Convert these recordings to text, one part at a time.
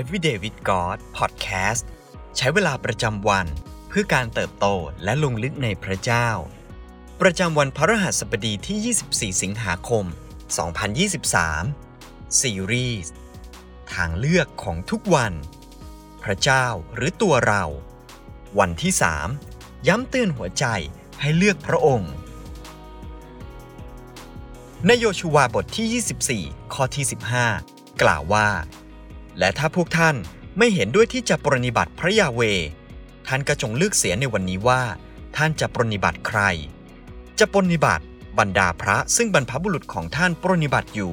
Everyday with God Podcast ใช้เวลาประจำวันเพื่อการเติบโตและลงลึกในพระเจ้า ประจำวันพระรหัสบดีที่ 24 สิงหาคม 2023 ซีรีส์ทางเลือกของทุกวัน พระเจ้าหรือตัวเรา วันที่ 3 ย้ำเตือนหัวใจให้เลือกพระองค์ในโยชูวาบทที่ 24 ข้อที่ 15 กล่าวว่า และถ้าพวกท่านไม่เห็นด้วยที่จะปรนิบัติพระยาเว ท่านก็จงเลือกเสียในวันนี้ว่า ท่านจะปรนิบัติใคร จะปรนิบัติบรรดาพระซึ่งบรรพบุรุษของท่านปรนิบัติอยู่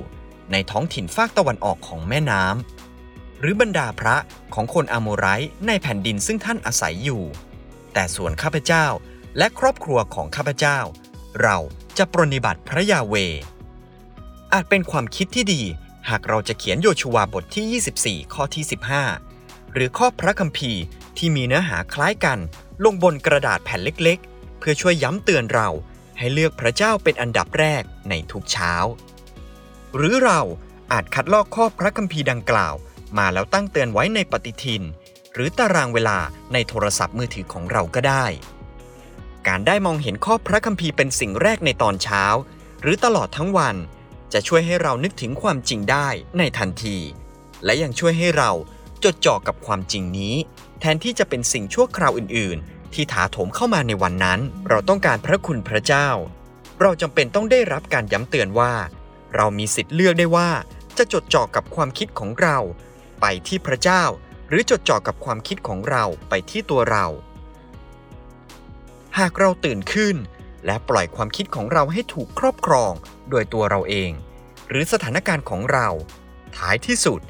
ในท้องถิ่นฟากตะวันออกของแม่น้ำหรือบรรดาพระของคนอาโมไรในแผ่นดินซึ่งท่านอาศัยอยู่ แต่ส่วนข้าพเจ้าและครอบครัวของข้าพเจ้า เราจะปรนิบัติพระยาเวอาจเป็นความคิดที่ดี หากเราจะเขียนโยชูวาบทที่ 24 ข้อที่ 15 หรือข้อพระคัมภีร์ที่มีเนื้อหาคล้ายกัน ลงบนกระดาษแผ่นเล็กๆ เพื่อช่วยย้ำเตือนเราให้เลือกพระเจ้าเป็นอันดับแรกในทุกเช้า หรือเราอาจคัดลอกข้อพระคัมภีร์ดังกล่าว มาแล้วตั้งเตือนไว้ในปฏิทิน หรือตารางเวลาในโทรศัพท์มือถือของเราก็ได้ การได้มองเห็นข้อพระคัมภีร์เป็นสิ่งแรกในตอนเช้า หรือตลอดทั้งวัน จะช่วยให้เรานึกถึงความจริงได้ในทันที และยังช่วยให้เราจดจ่อกับความจริงนี้ แทนที่จะเป็นสิ่งชั่วคราวอื่น ๆ ที่ถาโถมเข้ามาในวันนั้น เราต้องการพระคุณพระเจ้า เราจำเป็นต้องได้รับการย้ำเตือนว่า เรามีสิทธิ์เลือกได้ว่า จะจดจ่อกับความคิดของเรา ไปที่พระเจ้า หรือจดจ่อกับความคิดของเราไปที่ตัวเรา หากเราตื่นขึ้น และปล่อยความคิดของเราให้ถูกครอบครองโดยตัวเราเอง หรือสถานการณ์ของเรา ท้ายที่สุด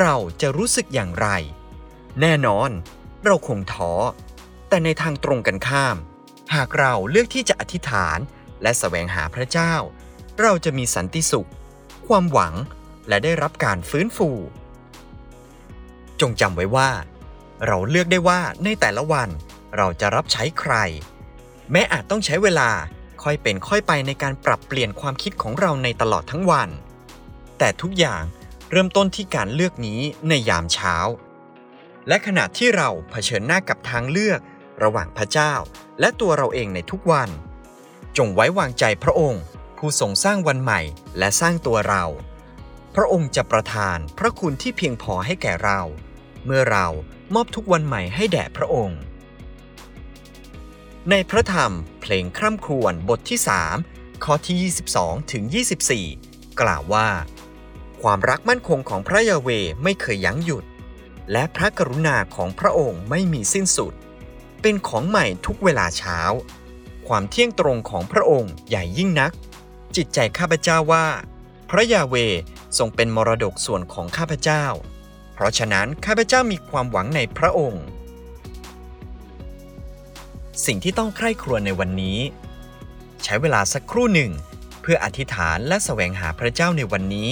เราจะรู้สึกอย่างไร แน่นอน เราคงท้อ แต่ในทางตรงกันข้าม หากเราเลือกที่จะอธิษฐาน และแสวงหาพระเจ้า เราจะมีสันติสุข ความหวังและได้รับการฟื้นฟู จงจำไว้ว่า เราเลือกได้ว่าในแต่ละวันเราจะรับใช้ใคร แม้อาจต้องใช้เวลาค่อยเป็นค่อยไปในการปรับเปลี่ยนความคิดของเราในตลอดทั้งวัน แต่ทุกอย่างเริ่มต้นที่การเลือกนี้ในยามเช้า และขณะที่เราเผชิญหน้ากับทางเลือก ระหว่างพระเจ้า และตัวเราเองในทุกวัน จงไว้วางใจพระองค์ ผู้ทรงสร้างวันใหม่และสร้างตัวเรา พระองค์จะประทานพระคุณที่เพียงพอให้แก่เรา เมื่อเรามอบทุกวันใหม่ให้แด่พระองค์ ในพระธรรมเพลงคร่ำครวญบทที่ 3 ข้อที่ 22 ถึง 24 กล่าวว่า ความรักมั่นคงของพระยาเวไม่เคยยั้งหยุด และพระกรุณาของพระองค์ไม่มีสิ้นสุด เป็นของใหม่ทุกเวลาเช้า ความเที่ยงตรงของพระองค์ใหญ่ยิ่งนัก จิตใจข้าพเจ้าว่า พระยาเวทรงเป็นมรดกส่วนของข้าพเจ้า เพราะฉะนั้นข้าพเจ้ามีความหวังในพระองค์ สิ่งที่ต้องใคร่ครวญในวันนี้ ใช้เวลาสักครู่หนึ่ง เพื่ออธิษฐานและแสวงหาพระเจ้าในวันนี้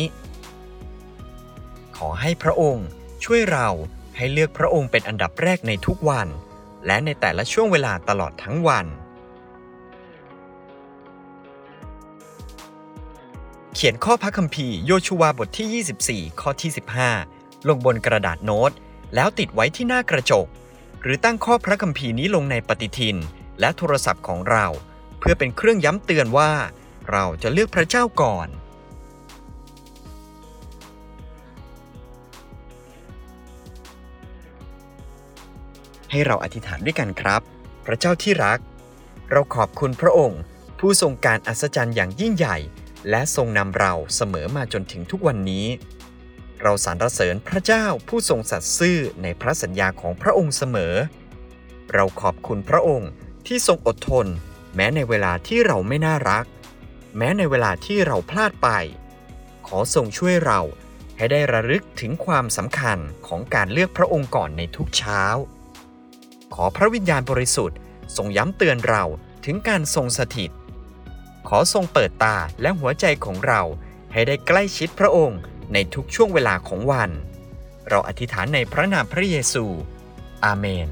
ขอให้พระองค์ช่วยเราให้เลือกพระองค์เป็นอันดับแรกในทุกวัน และในแต่ละช่วงเวลาตลอดทั้งวัน เขียนข้อพระคัมภีร์โยชูวาบทที่ 24 ข้อที่ 15 ลงบนกระดาษโน้ต แล้วติดไว้ที่หน้ากระจก หรือตั้งข้อพระคัมภีร์นี้ลงในปฏิทิน และโทรศัพท์ของเรา เพื่อเป็นเครื่องย้ำเตือนว่า เราจะเลือกพระเจ้าก่อน ให้เราอธิษฐานด้วยกันครับ พระเจ้าที่รัก เราขอบคุณพระองค์ ผู้ทรงการอัศจรรย์อย่างยิ่งใหญ่ และทรงนำเราเสมอมาจนถึงทุกวันนี้ เราสรรเสริญพระเจ้าผู้ทรงสัตย์ซื่อในพระสัญญาของพระองค์เสมอ เราขอบคุณพระองค์ที่ทรงอดทน แม้ในเวลาที่เราไม่น่ารัก แม้ในเวลาที่เราพลาดไป ขอทรงช่วยเราให้ได้ระลึกถึงความสำคัญของการเลือกพระองค์ก่อนในทุกเช้า ขอพระวิญญาณบริสุทธิ์ทรงย้ำเตือนเราถึงการทรงสถิต ขอทรงเปิดตาและหัวใจของเราให้ได้ใกล้ชิดพระองค์ ในทุกช่วงเวลาของวัน เราอธิษฐานในพระนามพระเยซู อาเมน